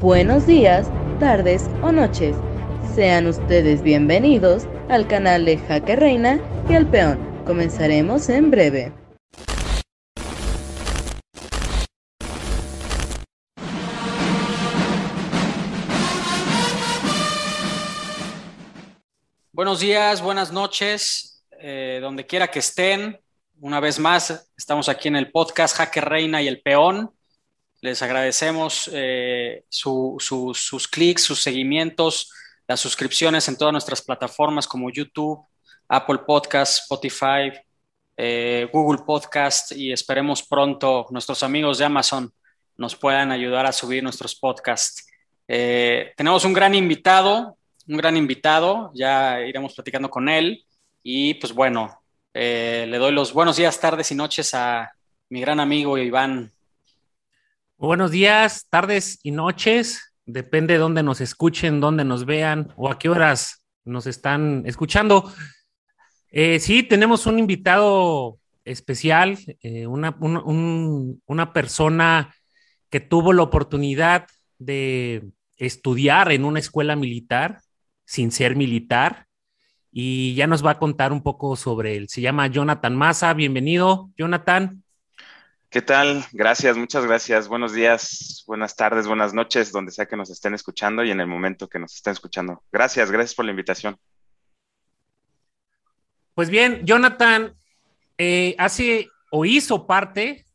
Buenos días, tardes o noches. Sean ustedes bienvenidos al canal de Jaque Reina y al Peón. Comenzaremos en breve. Buenos días, buenas noches, eh, donde quiera que estén. Una vez más, estamos aquí en el podcast Jaque Reina y el Peón. Les agradecemos eh, sus clics, sus seguimientos, las suscripciones en todas nuestras plataformas como YouTube, Apple Podcast, Spotify, eh, Google Podcast y esperemos pronto nuestros amigos de Amazon nos puedan ayudar a subir nuestros podcasts. tenemos un gran invitado, un gran invitado, ya iremos platicando con él. Y pues bueno, eh, le doy los buenos días, tardes y noches a mi gran amigo Iván. Buenos días, tardes y noches. Depende de dónde nos escuchen, dónde nos vean o a qué horas nos están escuchando. Eh, sí, tenemos un invitado especial, eh, una, una persona que tuvo la oportunidad de estudiar en una escuela militar, sin ser militar. Y ya nos va a contar un poco sobre él. Se llama Jonathan Massa. Bienvenido, Jonathan. ¿Qué tal? Gracias, muchas gracias. Buenos días, buenas tardes, buenas noches, donde sea que nos estén escuchando y en el momento que nos estén escuchando. Gracias, gracias por la invitación. Pues bien, Jonathan eh, hace o hizo parte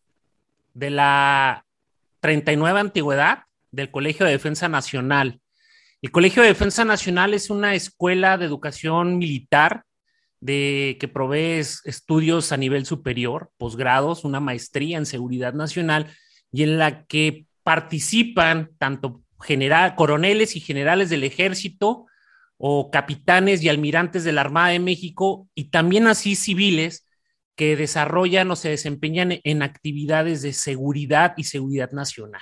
de la 39 antigüedad del Colegio de Defensa Nacional. El Colegio de Defensa Nacional es una escuela de educación militar de, que provee estudios a nivel superior, posgrados, una maestría en seguridad nacional y en la que participan tanto general, coroneles y generales del ejército o capitanes y almirantes de la Armada de México y también así civiles que desarrollan o se desempeñan en actividades de seguridad y seguridad nacional.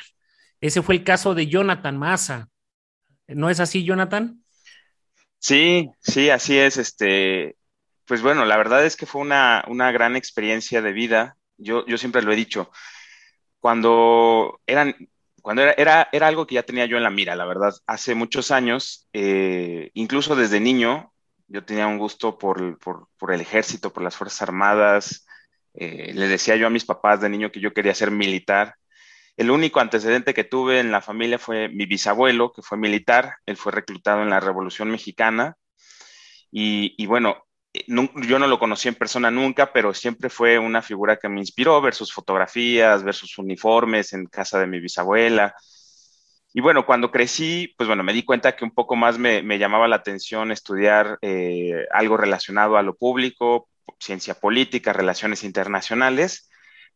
Ese fue el caso de Jonathan Massa, ¿No es así, Jonathan? Sí, sí, así es. Este, pues bueno, la verdad es que fue una, gran experiencia de vida. Yo, yo siempre lo he dicho. Cuando eran, cuando era, era, era, algo que ya tenía yo en la mira, la verdad. Hace muchos años, eh, incluso desde niño, yo tenía un gusto por, por, el ejército, por las Fuerzas Armadas. Eh, le decía yo a mis papás de niño que yo quería ser militar. El único antecedente que tuve en la familia fue mi bisabuelo, que fue militar. Él fue reclutado en la Revolución Mexicana. Y, bueno, eh, yo no lo conocí en persona nunca, pero siempre fue una figura que me inspiró ver sus fotografías, ver sus uniformes en casa de mi bisabuela. Y bueno, cuando crecí, pues bueno, me di cuenta que un poco más me, llamaba la atención estudiar eh, algo relacionado a lo público, ciencia política, relaciones internacionales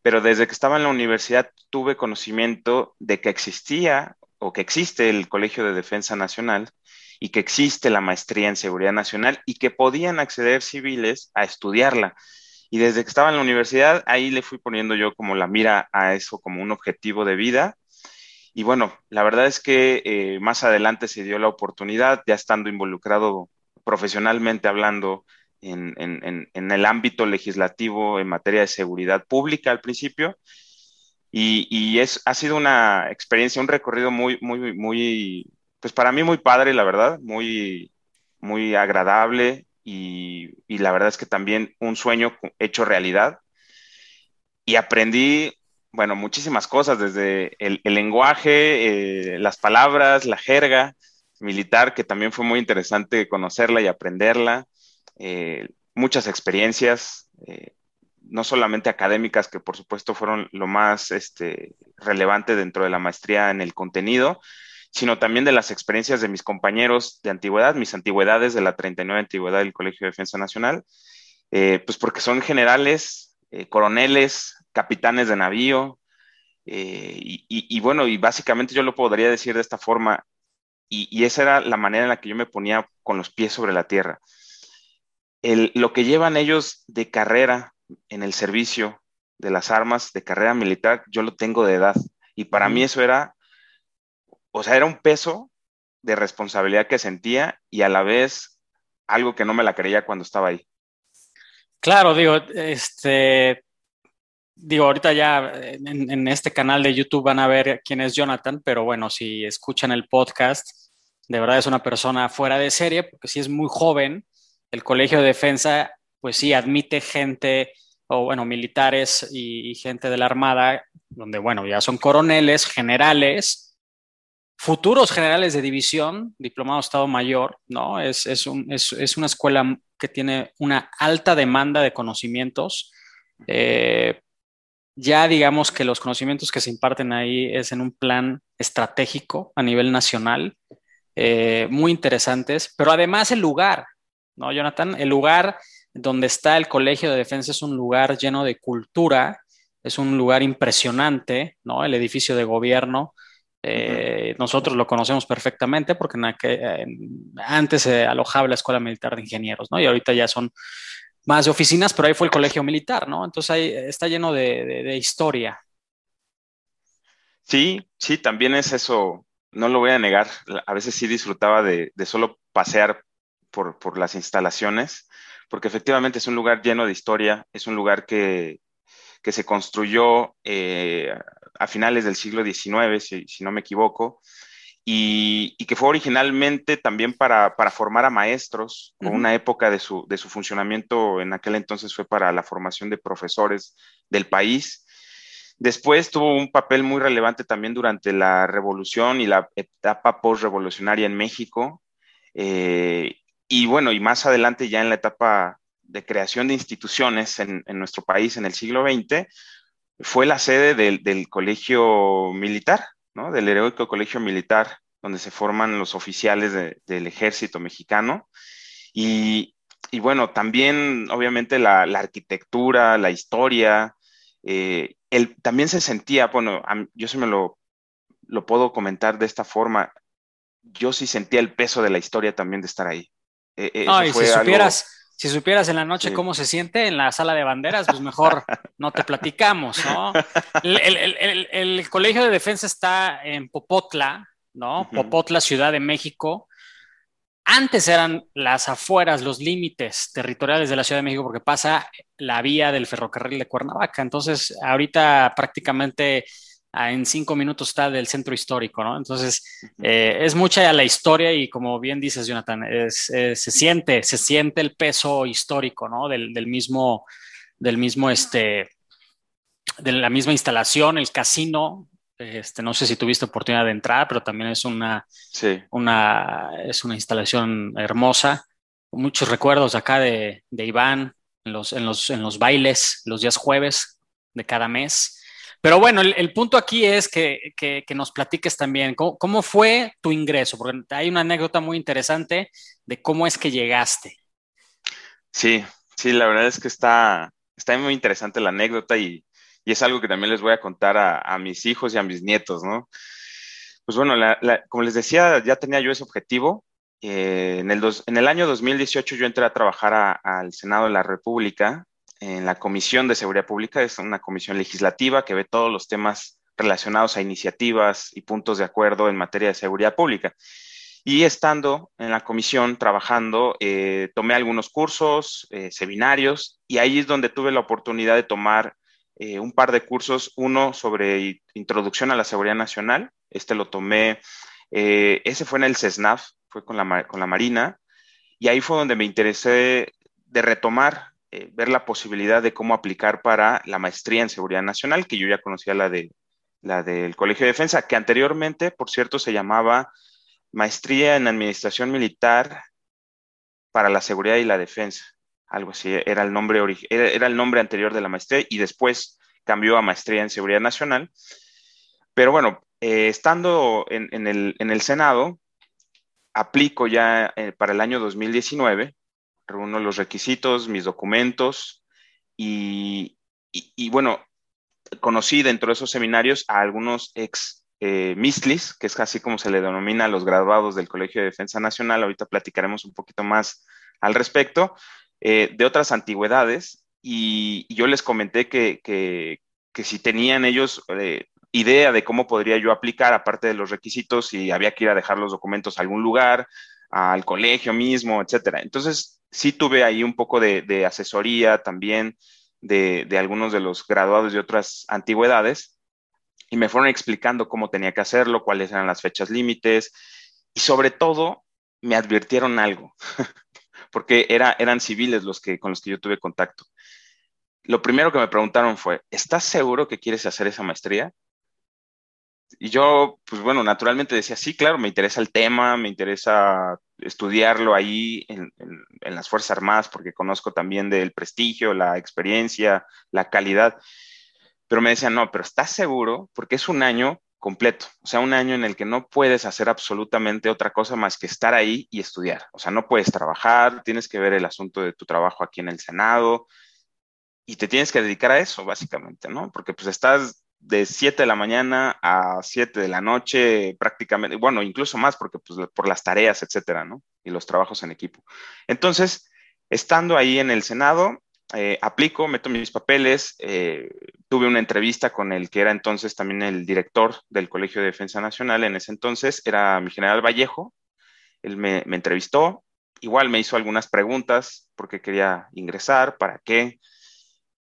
pero desde que estaba en la universidad tuve conocimiento de que existía o que existe el Colegio de Defensa Nacional y que existe la maestría en seguridad nacional y que podían acceder civiles a estudiarla. Y desde que estaba en la universidad, ahí le fui poniendo yo como la mira a eso como un objetivo de vida. Y bueno, la verdad es que eh, más adelante se dio la oportunidad, ya estando involucrado profesionalmente hablando en, el ámbito legislativo en materia de seguridad pública al principio. Y, es, ha sido una experiencia, un recorrido muy, muy, muy, pues para mí muy padre, la verdad, muy, muy agradable y, la verdad es que también un sueño hecho realidad. Y aprendí, bueno, muchísimas cosas, desde el, lenguaje, eh, las palabras, la jerga militar, que también fue muy interesante conocerla y aprenderla. Eh, muchas experiencias, eh, no solamente académicas, que por supuesto fueron lo más este, relevante dentro de la maestría en el contenido, sino también de las experiencias de mis compañeros de antigüedad, mis antigüedades de la 39 antigüedad del Colegio de Defensa Nacional, eh, pues porque son generales, coroneles, capitanes de navío, y, bueno, y básicamente yo lo podría decir de esta forma, y, y, esa era la manera en la que yo me ponía con los pies sobre la tierra lo que llevan ellos de carrera en el servicio de las armas, de carrera militar, yo lo tengo de edad. Y para mí eso era, o sea, era un peso de responsabilidad que sentía y a la vez algo que no me la creía cuando estaba ahí. Claro, digo, este, digo, ahorita ya en, este canal de YouTube van a ver quién es Jonathan, pero bueno, si escuchan el podcast, de verdad es una persona fuera de serie, porque si es muy joven, el Colegio de Defensa, pues sí, admite gente, o bueno, militares y, gente de la Armada, donde, bueno, ya son coroneles, generales, futuros generales de división, diplomado Estado Mayor, ¿no? Es, es, un, es, es una escuela que tiene una alta demanda de conocimientos. Eh, ya digamos que los conocimientos que se imparten ahí es en un plan estratégico a nivel nacional, eh, muy interesantes, pero además el lugar, ¿no, Jonathan? El lugar donde está el Colegio de Defensa es un lugar lleno de cultura, es un lugar impresionante, ¿no? El edificio de gobierno. Eh, nosotros lo conocemos perfectamente porque antes se alojaba la Escuela Militar de Ingenieros, ¿no? Y ahorita ya son más de oficinas, pero ahí fue el colegio militar, ¿no? Entonces ahí está lleno de, historia. Sí, sí, también es eso, no lo voy a negar, a veces sí disfrutaba de, solo pasear por, las instalaciones, porque efectivamente es un lugar lleno de historia, es un lugar que, se construyó eh, a finales del siglo XIX, si no me equivoco, y, que fue originalmente también para, formar a maestros, o una época de su, de su, funcionamiento en aquel entonces fue para la formación de profesores del país. Después tuvo un papel muy relevante también durante la revolución y la etapa post-revolucionaria en México. Eh, y bueno, y más adelante ya en la etapa de creación de instituciones en, nuestro país en el siglo XX, fue la sede del, del colegio militar, ¿no? Del heroico colegio militar, donde se forman los oficiales del ejército mexicano. Y, bueno, también obviamente la, arquitectura, la historia, eh, también se sentía, bueno, yo sí me lo, lo puedo comentar de esta forma, yo sí sentía el peso de la historia también de estar ahí. E, e, si supieras, si supieras en la noche cómo se siente en la sala de banderas, pues mejor no te platicamos, ¿no? El, Colegio de Defensa está en Popotla, ¿no? Popotla, Ciudad de México. Antes eran las afueras, los límites territoriales de la Ciudad de México, porque pasa la vía del ferrocarril de Cuernavaca. Entonces, ahorita prácticamente ah, en cinco minutos está del centro histórico, ¿no? Entonces, eh, es mucha la historia y como bien dices, Jonathan, se siente, se siente el peso histórico, ¿no? Del, mismo, del mismo, este, de la misma instalación, el casino, este, no sé si tuviste oportunidad de entrar, pero también es una, una, es una instalación hermosa. Muchos recuerdos acá de, Iván en los, en, los, en los bailes, los días jueves de cada mes. Pero bueno, el, punto aquí es que, nos platiques también ¿cómo, fue tu ingreso, porque hay una anécdota muy interesante de cómo es que llegaste. Sí, sí, la verdad es que está, está muy interesante la anécdota y, y es algo que también les voy a contar a, mis hijos y a mis nietos, ¿no? Pues bueno, como les decía, ya tenía yo ese objetivo. Eh, en, el en, el año 2018 yo entré a trabajar al Senado de la República en la Comisión de Seguridad Pública, es una comisión legislativa que ve todos los temas relacionados a iniciativas y puntos de acuerdo en materia de seguridad pública. Y estando en la comisión trabajando, eh, tomé algunos cursos, eh, seminarios, y ahí es donde tuve la oportunidad de tomar eh, un par de cursos, uno sobre introducción a la seguridad nacional, este lo tomé, eh, ese fue en el CESNAF, fue con la, con la Marina, y ahí fue donde me interesé de retomar, eh, ver la posibilidad de cómo aplicar para la maestría en seguridad nacional, que yo ya conocía la, de, la del Colegio de Defensa, que anteriormente, por cierto, se llamaba Maestría en Administración Militar para la Seguridad y la Defensa algo así, era el nombre, era, el nombre anterior de la maestría y después cambió a maestría en seguridad nacional. Pero bueno, eh, estando en, el, Senado, aplico ya eh, para el año 2019, reúno los requisitos, mis documentos y, bueno, conocí dentro de esos seminarios a algunos ex eh, MISLIS, que es así como se le denomina a los graduados del Colegio de Defensa Nacional. Ahorita platicaremos un poquito más al respecto. Eh, de otras antigüedades y, yo les comenté que, si tenían ellos eh, idea de cómo podría yo aplicar, aparte de los requisitos, si había que ir a dejar los documentos a algún lugar, al colegio mismo, etcétera. Entonces, sí tuve ahí un poco de, asesoría también de, de algunos de los graduados de otras antigüedades y me fueron explicando cómo tenía que hacerlo, cuáles eran las fechas límites y sobre todo me advirtieron algo, porque era, eran civiles los que, con los que yo tuve contacto. Lo primero que me preguntaron fue, ¿estás seguro que quieres hacer esa maestría? Y yo, pues bueno, naturalmente decía, sí, claro, me interesa el tema, me interesa estudiarlo ahí en, en las Fuerzas Armadas porque conozco también del prestigio, la experiencia, la calidad. Pero me decían, no, pero ¿estás seguro? Porque es un año completo, o sea, un año en el que no puedes hacer absolutamente otra cosa más que estar ahí y estudiar. O sea, no puedes trabajar, tienes que ver el asunto de tu trabajo aquí en el Senado y te tienes que dedicar a eso, básicamente, ¿no? Porque pues estás de 7 de la mañana a 7 de la noche prácticamente, bueno, incluso más porque pues por las tareas, etcétera, ¿no? Y los trabajos en equipo. Entonces, estando ahí en el Senado, eh, aplico, meto mis papeles, eh, tuve una entrevista con el que era entonces también el director del Colegio de Defensa Nacional, en ese entonces era mi general Vallejo, él me, entrevistó, igual me hizo algunas preguntas porque quería ingresar, para qué,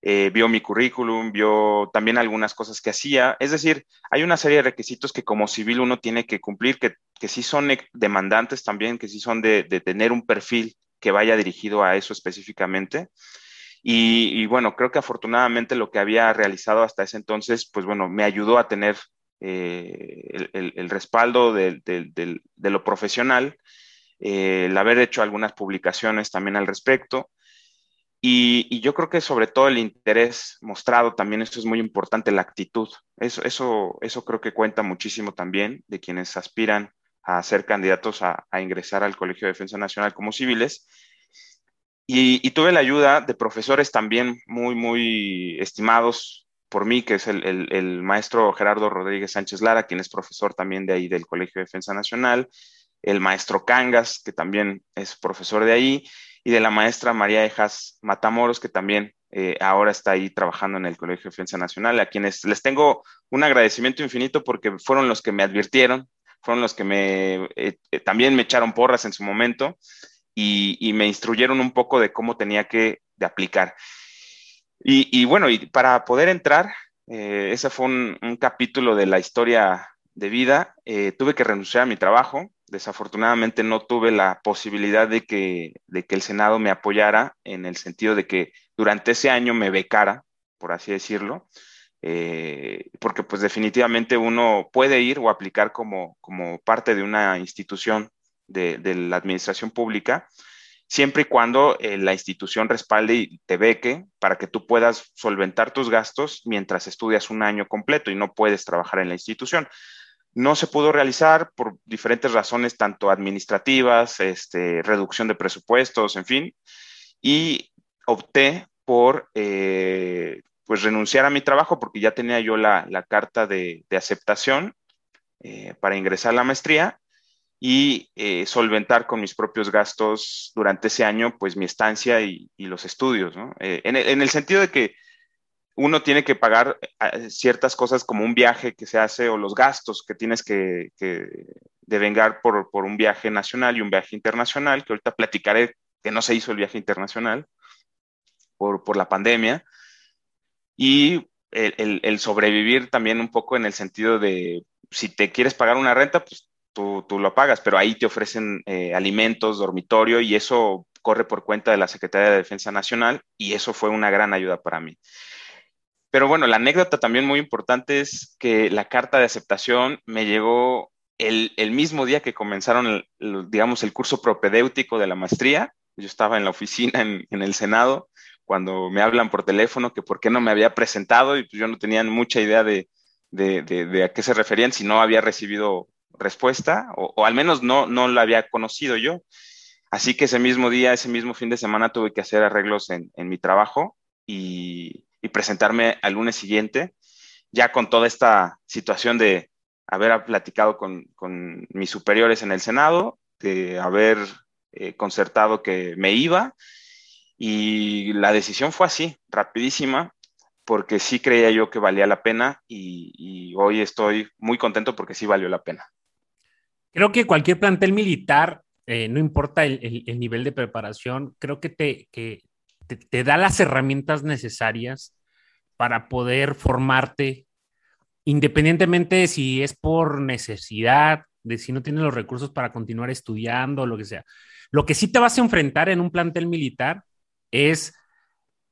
eh, vio mi currículum, vio también algunas cosas que hacía, es decir, hay una serie de requisitos que como civil uno tiene que cumplir, que, que sí son demandantes también, que sí son de, de tener un perfil que vaya dirigido a eso específicamente. Y, bueno, creo que afortunadamente lo que había realizado hasta ese entonces, pues bueno, me ayudó a tener eh, el, respaldo de, lo profesional, eh, el haber hecho algunas publicaciones también al respecto. Y, yo creo que sobre todo el interés mostrado también, eso es muy importante, la actitud. Eso, eso, eso creo que cuenta muchísimo también de quienes aspiran a ser candidatos a, a ingresar al Colegio de Defensa Nacional como civiles y, tuve la ayuda de profesores también muy, muy estimados por mí, que es el, maestro Gerardo Rodríguez Sánchez Lara, quien es profesor también de ahí del Colegio de Defensa Nacional, el maestro Cangas, que también es profesor de ahí, y de la maestra María Ejas Matamoros, que también eh, ahora está ahí trabajando en el Colegio de Defensa Nacional, a quienes les tengo un agradecimiento infinito porque fueron los que me advirtieron, fueron los que me, eh, eh, también me echaron porras en su momento y, me instruyeron un poco de cómo tenía que de aplicar. Y, bueno, y para poder entrar, ese fue un, capítulo de la historia de vida. Tuve que renunciar a mi trabajo. Desafortunadamente no tuve la posibilidad de que, de que el Senado me apoyara en el sentido de que durante ese año me becara, por así decirlo. Eh, porque pues definitivamente uno puede ir o aplicar como, como parte de una institución de, la administración pública, siempre y cuando eh, la institución respalde y te beque para que tú puedas solventar tus gastos mientras estudias un año completo y no puedes trabajar en la institución. No se pudo realizar por diferentes razones, tanto administrativas, este, reducción de presupuestos, en fin, y opté por eh, pues renunciar a mi trabajo porque ya tenía yo la, carta de, aceptación eh, para ingresar a la maestría y eh, solventar con mis propios gastos durante ese año, pues mi estancia y, los estudios, ¿no? En, el, sentido de que uno tiene que pagar eh, ciertas cosas como un viaje que se hace o los gastos que tienes que, que devengar por, un viaje nacional y un viaje internacional, que ahorita platicaré que no se hizo el viaje internacional por, la pandemia, y el sobrevivir también un poco en el sentido de si te quieres pagar una renta, pues tú, lo pagas, pero ahí te ofrecen eh, alimentos, dormitorio y eso corre por cuenta de la Secretaría de Defensa Nacional y eso fue una gran ayuda para mí. Pero bueno, la anécdota también muy importante es que la carta de aceptación me llegó el, mismo día que comenzaron, el, digamos, el curso propedéutico de la maestría. Yo estaba en la oficina en, el Senado cuando me hablan por teléfono que por qué no me había presentado y pues yo no tenía mucha idea de, a qué se referían si no había recibido respuesta, o, al menos no, no la había conocido yo. Así que ese mismo día, ese mismo fin de semana, tuve que hacer arreglos en, mi trabajo y, presentarme al lunes siguiente, ya con toda esta situación de haber platicado con, mis superiores en el Senado, de haber eh, concertado que me iba. Y la decisión fue así, rapidísima, porque sí creía yo que valía la pena y hoy estoy muy contento porque sí valió la pena. Creo que cualquier plantel militar, eh, no importa el, nivel de preparación, creo que te, te, da las herramientas necesarias para poder formarte, independientemente de si es por necesidad, de si no tienes los recursos para continuar estudiando, lo que sea. Lo que sí te vas a enfrentar en un plantel militar es,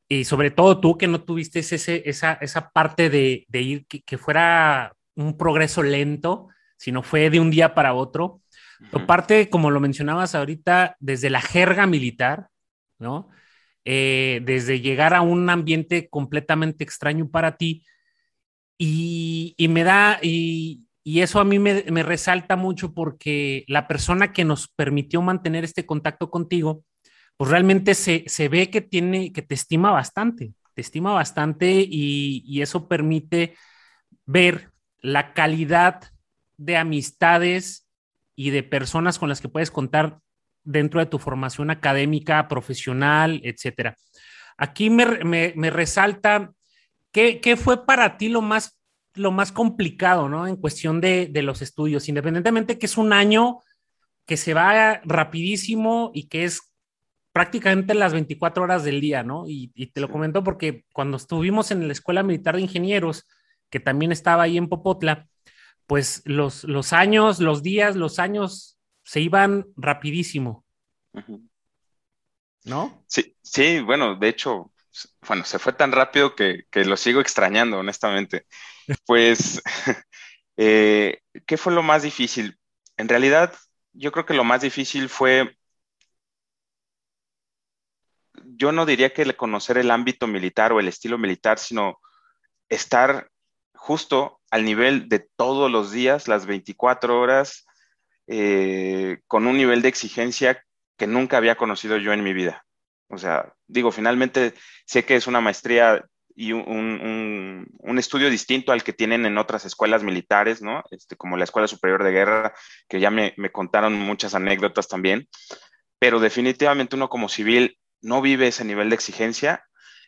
y sobre todo tú que no tuviste ese, esa, esa parte de, ir, que, fuera un progreso lento, sino fue de un día para otro. Aparte, como lo mencionabas ahorita, desde la jerga militar, ¿no? Eh, desde llegar a un ambiente completamente extraño para ti. Y, me da, y, eso a mí me, resalta mucho porque la persona que nos permitió mantener este contacto contigo, pues realmente se, ve que tiene, que te estima bastante, te estima bastante y, eso permite ver la calidad de amistades y de personas con las que puedes contar dentro de tu formación académica, profesional, etcétera. Aquí me, resalta, ¿qué, fue para ti lo más, lo más complicado, ¿no? En cuestión de, los estudios, independientemente que es un año que se va rapidísimo y que es prácticamente las 24 horas del día, ¿no? Y, y, te lo comento porque cuando estuvimos en la Escuela Militar de Ingenieros, que también estaba ahí en Popotla, pues los, los años, los días, los años se iban rapidísimo. ¿No? Sí, sí, bueno, de hecho, bueno, se fue tan rápido que, lo sigo extrañando, honestamente. Pues, eh, ¿qué fue lo más difícil? En realidad, yo creo que lo más difícil fue, yo no diría que conocer el ámbito militar o el estilo militar, sino estar justo al nivel de todos los días, las 24 horas, eh, con un nivel de exigencia que nunca había conocido yo en mi vida. O sea, digo, finalmente sé que es una maestría y un, estudio distinto al que tienen en otras escuelas militares, ¿no? Este, como la Escuela Superior de Guerra, que ya me, me contaron muchas anécdotas también, pero definitivamente uno como civil no vive ese nivel de exigencia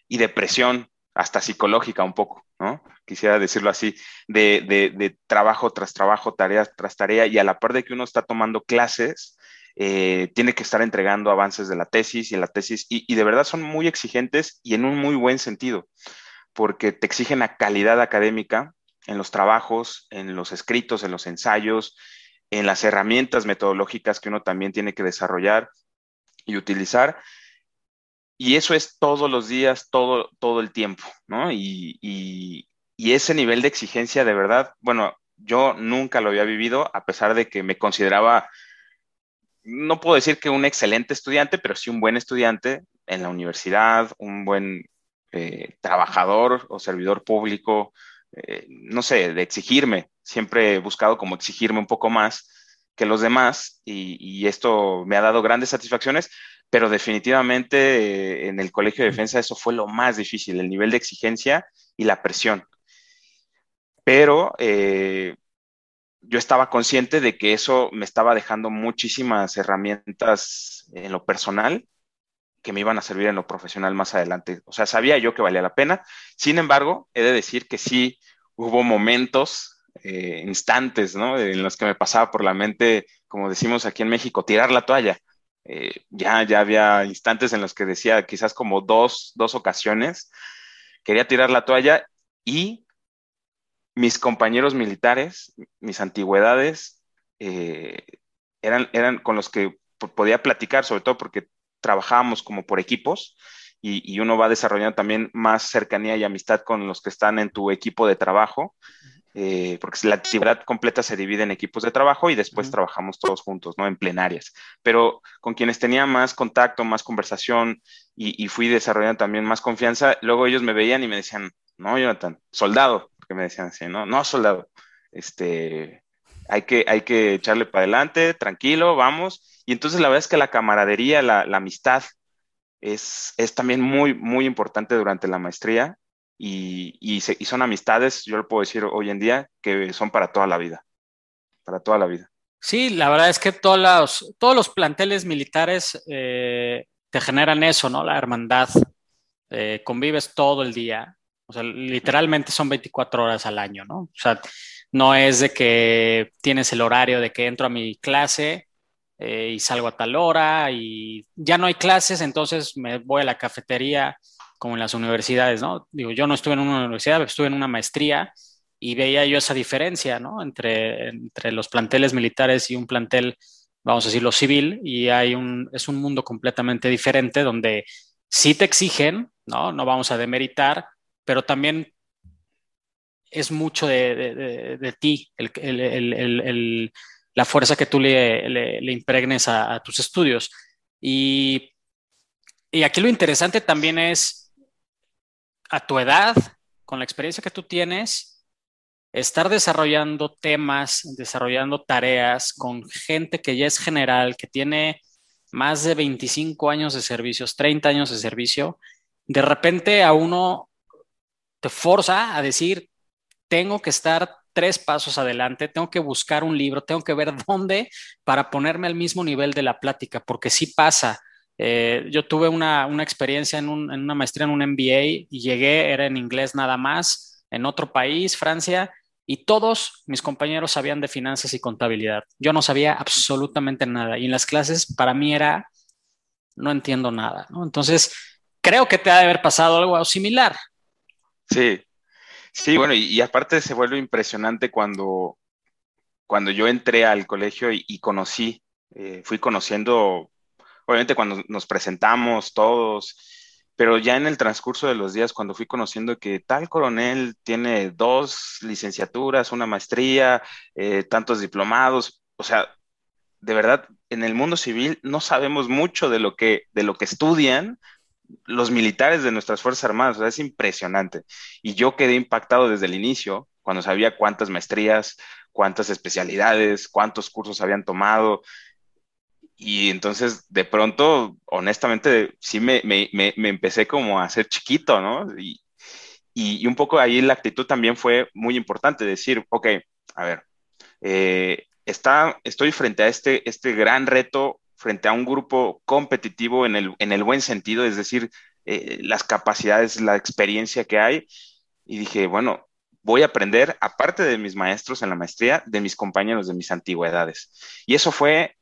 y de presión hasta psicológica un poco, ¿no? Quisiera decirlo así, de, trabajo tras trabajo, tarea tras tarea, y a la par de que uno está tomando clases, eh, tiene que estar entregando avances de la tesis y la tesis, y, de verdad son muy exigentes y en un muy buen sentido, porque te exigen la calidad académica en los trabajos, en los escritos, en los ensayos, en las herramientas metodológicas que uno también tiene que desarrollar y utilizar, y eso es todos los días, todo, todo el tiempo, ¿no? Y, ese nivel de exigencia, de verdad, bueno, yo nunca lo había vivido, a pesar de que me consideraba, no puedo decir que un excelente estudiante, pero sí un buen estudiante en la universidad, un buen eh, trabajador o servidor público, eh, no sé, de exigirme. Siempre he buscado como exigirme un poco más que los demás y, y esto me ha dado grandes satisfacciones, pero definitivamente eh, en el Colegio de Defensa eso fue lo más difícil, el nivel de exigencia y la presión. Pero eh, yo estaba consciente de que eso me estaba dejando muchísimas herramientas en lo personal que me iban a servir en lo profesional más adelante. O sea, sabía yo que valía la pena. Sin embargo, he de decir que sí hubo momentos, eh, instantes, ¿no? En los que me pasaba por la mente, como decimos aquí en México, tirar la toalla. Eh, ya, ya había instantes en los que decía, quizás como dos, dos ocasiones, quería tirar la toalla y mis compañeros militares, mis antigüedades, eh, eran, eran con los que podía platicar, sobre todo porque trabajábamos como por equipos y, y, uno va desarrollando también más cercanía y amistad con los que están en tu equipo de trabajo. Eh, porque la actividad completa se divide en equipos de trabajo y después trabajamos todos juntos, ¿no? En plenarias. Pero con quienes tenía más contacto, más conversación y, fui desarrollando también más confianza, luego ellos me veían y me decían, no, Jonathan, soldado, porque me decían así, no, no, soldado, este, hay que, hay que echarle para adelante, tranquilo, vamos. Y entonces la verdad es que la camaradería, la, amistad, es, es, también muy, muy importante durante la maestría y, son amistades, yo lo puedo decir hoy en día, que son para toda la vida, para toda la vida. Sí, la verdad es que todos los, todos los planteles militares eh, te generan eso, ¿no? La hermandad. Eh, convives todo el día. O sea, literalmente son 24 horas al año, ¿no? O sea, no es de que tienes el horario de que entro a mi clase eh, y salgo a tal hora y ya no hay clases, entonces me voy a la cafetería como en las universidades, ¿no? Digo, yo no estuve en una universidad, estuve en una maestría y veía yo esa diferencia, ¿no? Entre, entre los planteles militares y un plantel, vamos a decirlo, civil, y hay un, es un mundo completamente diferente donde sí te exigen, ¿no? No vamos a demeritar, pero también es mucho de, ti, la fuerza que tú le, impregnes a, tus estudios. Y, y aquí lo interesante también es, a tu edad, con la experiencia que tú tienes, estar desarrollando temas, desarrollando tareas con gente que ya es general, que tiene más de 25 años de servicios, 30 años de servicio, de repente a uno te forza a decir, tengo que estar tres pasos adelante, tengo que buscar un libro, tengo que ver dónde para ponerme al mismo nivel de la plática, porque sí pasa. Eh, yo tuve una, experiencia en, una maestría en un MBA y llegué, era en inglés nada más, en otro país, Francia, y todos mis compañeros sabían de finanzas y contabilidad. Yo no sabía absolutamente nada y en las clases para mí era, no entiendo nada. Entonces, creo que te ha de haber pasado algo similar. Sí, sí, bueno, y, aparte se vuelve impresionante cuando, cuando yo entré al colegio y, conocí, eh, fui conociendo, obviamente cuando nos presentamos todos, pero ya en el transcurso de los días, cuando fui conociendo que tal coronel tiene dos licenciaturas, una maestría, eh, tantos diplomados, o sea, de verdad, en el mundo civil no sabemos mucho de lo que, de lo que estudian los militares de nuestras Fuerzas Armadas, o es impresionante. Y yo quedé impactado desde el inicio, cuando sabía cuántas maestrías, cuántas especialidades, cuántos cursos habían tomado, y entonces, de pronto, honestamente, sí me, empecé como a hacer chiquito, ¿no? Y, un poco ahí la actitud también fue muy importante, decir, ok, a ver, eh, está, estoy frente a este, este gran reto, frente a un grupo competitivo en el, en el buen sentido, es decir, eh, las capacidades, la experiencia que hay, y dije, bueno, voy a aprender, aparte de mis maestros en la maestría, de mis compañeros de mis antigüedades. Y eso fue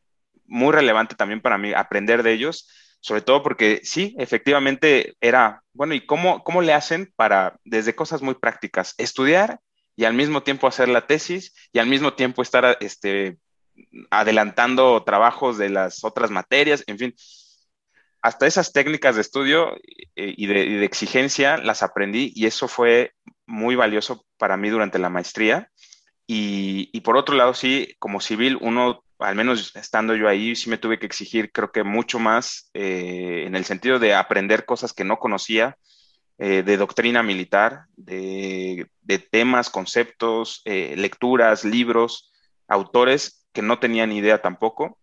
muy relevante también para mí aprender de ellos, sobre todo porque sí, efectivamente era, bueno, ¿y cómo, cómo le hacen para, desde cosas muy prácticas, estudiar y al mismo tiempo hacer la tesis y al mismo tiempo estar este, adelantando trabajos de las otras materias, en fin, hasta esas técnicas de estudio eh, y de, exigencia las aprendí y eso fue muy valioso para mí durante la maestría. Y, por otro lado, sí, como civil, uno al menos estando yo ahí, sí me tuve que exigir, creo que mucho más eh, en el sentido de aprender cosas que no conocía, eh, de doctrina militar, de, temas, conceptos, lecturas, libros, autores que no tenían idea tampoco.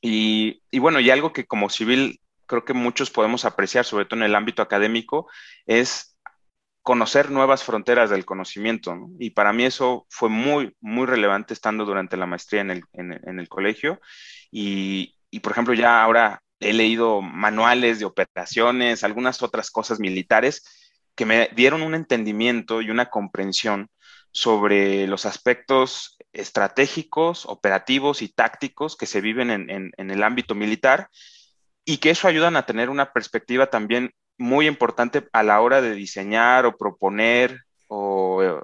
Y, bueno, y algo que como civil creo que muchos podemos apreciar, sobre todo en el ámbito académico, es conocer nuevas fronteras del conocimiento. Y para mí eso fue muy, muy relevante estando durante la maestría en el, en, el colegio. Y, por ejemplo, ya ahora he leído manuales de operaciones, algunas otras cosas militares que me dieron un entendimiento y una comprensión sobre los aspectos estratégicos, operativos y tácticos que se viven en, en, en el ámbito militar y que eso ayudan a tener una perspectiva también muy importante a la hora de diseñar o proponer o,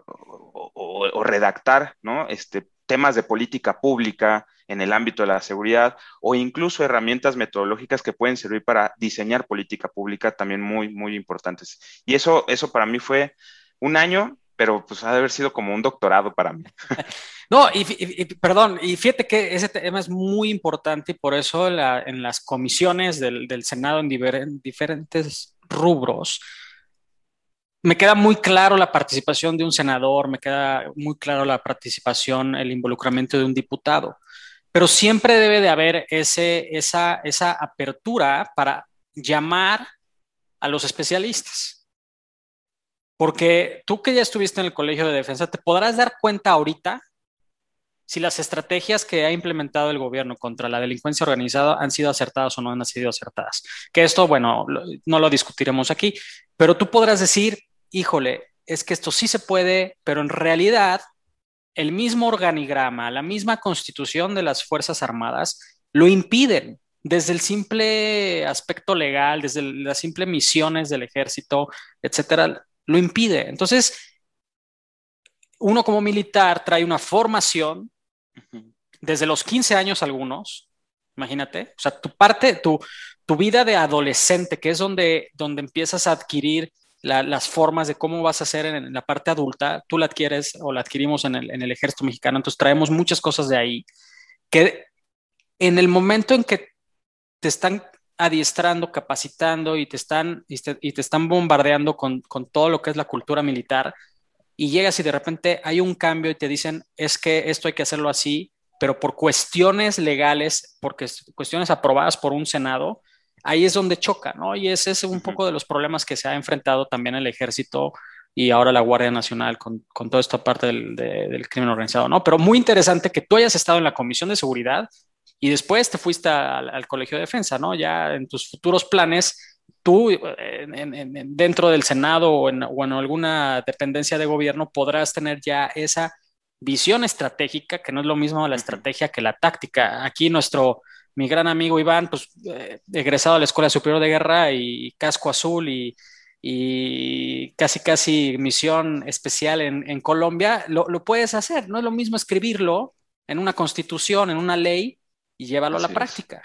redactar ¿no? este, temas de política pública en el ámbito de la seguridad o incluso herramientas metodológicas que pueden servir para diseñar política pública también muy, muy importantes. Y eso, eso para mí fue un año, pero pues ha de haber sido como un doctorado para mí. No, y, perdón, y fíjate que ese tema es muy importante y por eso en las comisiones del, Senado en diferentes rubros, me queda muy claro la participación de un senador, me queda muy claro la participación, el involucramiento de un diputado, pero siempre debe de haber ese, esa, esa apertura para llamar a los especialistas. Porque tú que ya estuviste en el Colegio de Defensa, te podrás dar cuenta ahorita si las estrategias que ha implementado el gobierno contra la delincuencia organizada han sido acertadas o no han sido acertadas. Que esto, bueno, no lo discutiremos aquí, pero tú podrás decir, híjole, es que esto sí se puede, pero en realidad el mismo organigrama, la misma constitución de las Fuerzas Armadas lo impiden desde el simple aspecto legal, desde las simples misiones del ejército, etcétera, lo impide. Entonces, uno como militar trae una formación desde los 15 años algunos, imagínate, o sea, tu parte, tu, tu vida de adolescente, que es donde, donde empiezas a adquirir las formas de cómo vas a hacer en, la parte adulta, tú la adquieres o la adquirimos en el, en el ejército mexicano, entonces traemos muchas cosas de ahí, que en el momento en que te están adiestrando, capacitando y te están, y te, y te están bombardeando con, con, todo lo que es la cultura militar, y llegas y de repente hay un cambio y te dicen, es que esto hay que hacerlo así, pero por cuestiones legales, porque cuestiones aprobadas por un Senado, ahí es donde choca, ¿no? Y ese es un poco de los problemas que se ha enfrentado también el ejército y ahora la Guardia Nacional con, con toda esta parte del, del, crimen organizado, ¿no? Pero muy interesante que tú hayas estado en la Comisión de Seguridad y después te fuiste al, al Colegio de Defensa, ¿no? Ya en tus futuros planes, tú en, en, dentro del Senado o en, o en alguna dependencia de gobierno podrás tener ya esa visión estratégica, que no es lo mismo la estrategia que la táctica. Aquí nuestro mi gran amigo Iván, pues eh, egresado a la Escuela Superior de Guerra y casco azul y, y casi casi misión especial en, en Colombia, lo, lo, puedes hacer. No es lo mismo escribirlo en una constitución, en una ley y llevarlo Así a la es. práctica.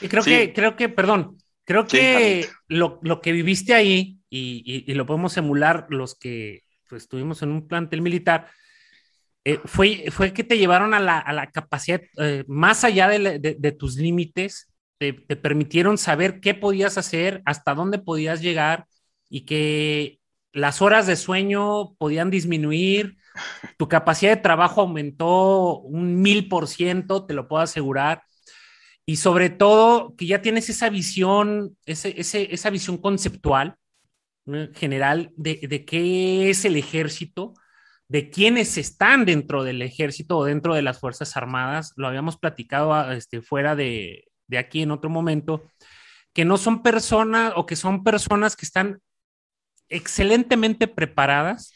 Y creo sí. que, creo que, perdón, creo que lo, lo, que viviste ahí y, y, y, lo podemos emular los que pues, estuvimos en un plantel militar, eh, fue, fue que te llevaron a la, a la capacidad, eh, más allá de, de, de tus límites, te, te, permitieron saber qué podías hacer, hasta dónde podías llegar y que las horas de sueño podían disminuir, tu capacidad de trabajo aumentó un mil por ciento, te lo puedo asegurar. Y sobre todo que ya tienes esa visión, ese, ese, esa visión conceptual general de, de qué es el ejército, de quienes están dentro del ejército o dentro de las Fuerzas Armadas, lo habíamos platicado este, fuera de, de aquí en otro momento, que no son personas o que son personas que están excelentemente preparadas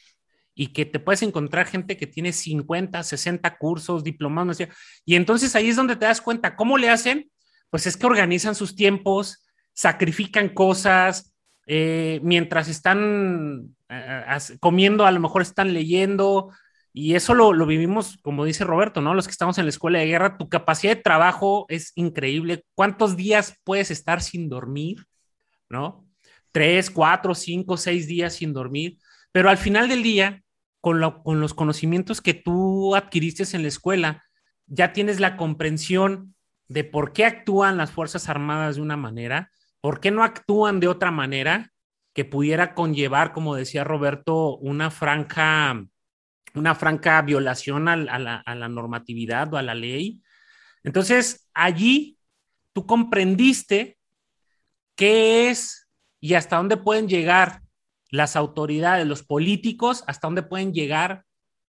y que te puedes encontrar gente que tiene 50, 60 cursos, diplomados, y entonces ahí es donde te das cuenta, ¿cómo le hacen? Pues es que organizan sus tiempos, sacrifican cosas, eh, mientras están uh, comiendo, a lo mejor están leyendo, y eso lo, lo, vivimos, como dice Roberto, ¿no? Los que estamos en la escuela de guerra, tu capacidad de trabajo es increíble. ¿Cuántos días puedes estar sin dormir? ¿No? Tres, cuatro, cinco, seis días sin dormir. Pero al final del día, con, lo, con los conocimientos que tú adquiriste en la escuela, ya tienes la comprensión de por qué actúan las Fuerzas Armadas de una manera, ¿Por qué no actúan de otra manera que pudiera conllevar, como decía Roberto, una franca, una franca violación a la, a la normatividad o a la ley? Entonces, allí tú comprendiste qué es y hasta dónde pueden llegar las autoridades, los políticos, hasta dónde pueden llegar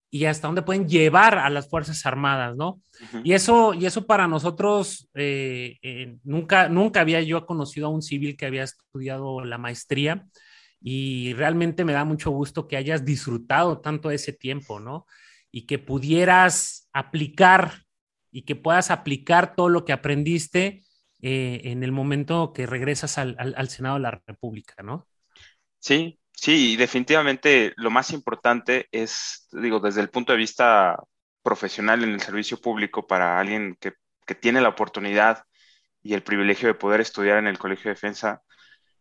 y hasta dónde pueden llevar a las Fuerzas Armadas, ¿no? Uh -huh. Y, eso, y eso para nosotros, eh, eh, nunca, nunca había yo conocido a un civil que había estudiado la maestría y realmente me da mucho gusto que hayas disfrutado tanto ese tiempo, ¿no? Y que pudieras aplicar y que puedas aplicar todo lo que aprendiste eh, en el momento que regresas al, al, Senado de la República, ¿no? Sí, Sí, definitivamente lo más importante es, digo, desde el punto de vista profesional en el servicio público para alguien que, que tiene la oportunidad y el privilegio de poder estudiar en el Colegio de Defensa,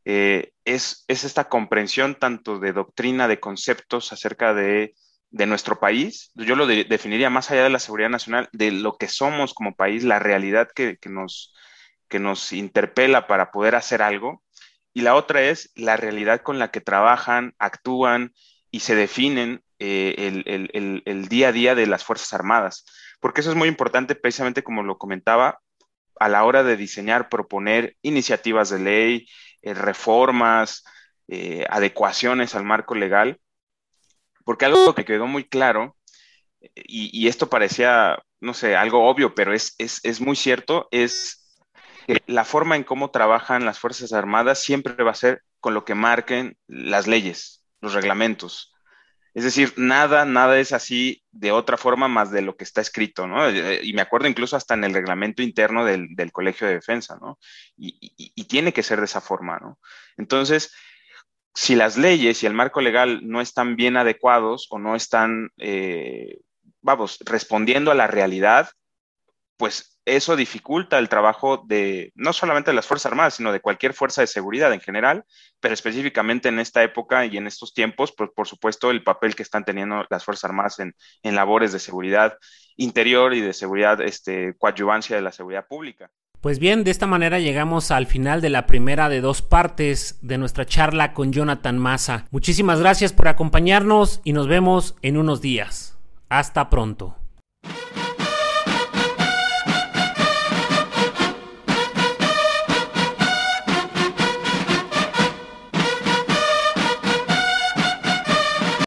eh, es, es, esta comprensión tanto de doctrina, de conceptos acerca de, de nuestro país. Yo lo de, definiría más allá de la seguridad nacional, de lo que somos como país, la realidad que, que, nos, que nos interpela para poder hacer algo y la otra es la realidad con la que trabajan, actúan y se definen eh, el, el, el, el, día a día de las Fuerzas Armadas. Porque eso es muy importante, precisamente como lo comentaba, a la hora de diseñar, proponer iniciativas de ley, eh, reformas, eh, adecuaciones al marco legal. Porque algo que quedó muy claro, y, y esto parecía, no sé, algo obvio, pero es, es, es muy cierto, es que la forma en cómo trabajan las Fuerzas Armadas siempre va a ser con lo que marquen las leyes, los reglamentos. Es decir, nada, nada es así de otra forma más de lo que está escrito, ¿no? Eh, y me acuerdo incluso hasta en el reglamento interno del, Colegio de Defensa, ¿no? Y, tiene que ser de esa forma, ¿no? Entonces, si las leyes y el marco legal no están bien adecuados o no están, eh, vamos, respondiendo a la realidad, pues eso dificulta el trabajo de no solamente de las Fuerzas Armadas, sino de cualquier fuerza de seguridad en general, pero específicamente en esta época y en estos tiempos, pues por supuesto el papel que están teniendo las Fuerzas Armadas en, labores de seguridad interior y de seguridad, este, coadyuvancia de la seguridad pública. Pues bien, de esta manera llegamos al final de la primera de dos partes de nuestra charla con Jonathan Massa. Muchísimas gracias por acompañarnos y nos vemos en unos días. Hasta pronto.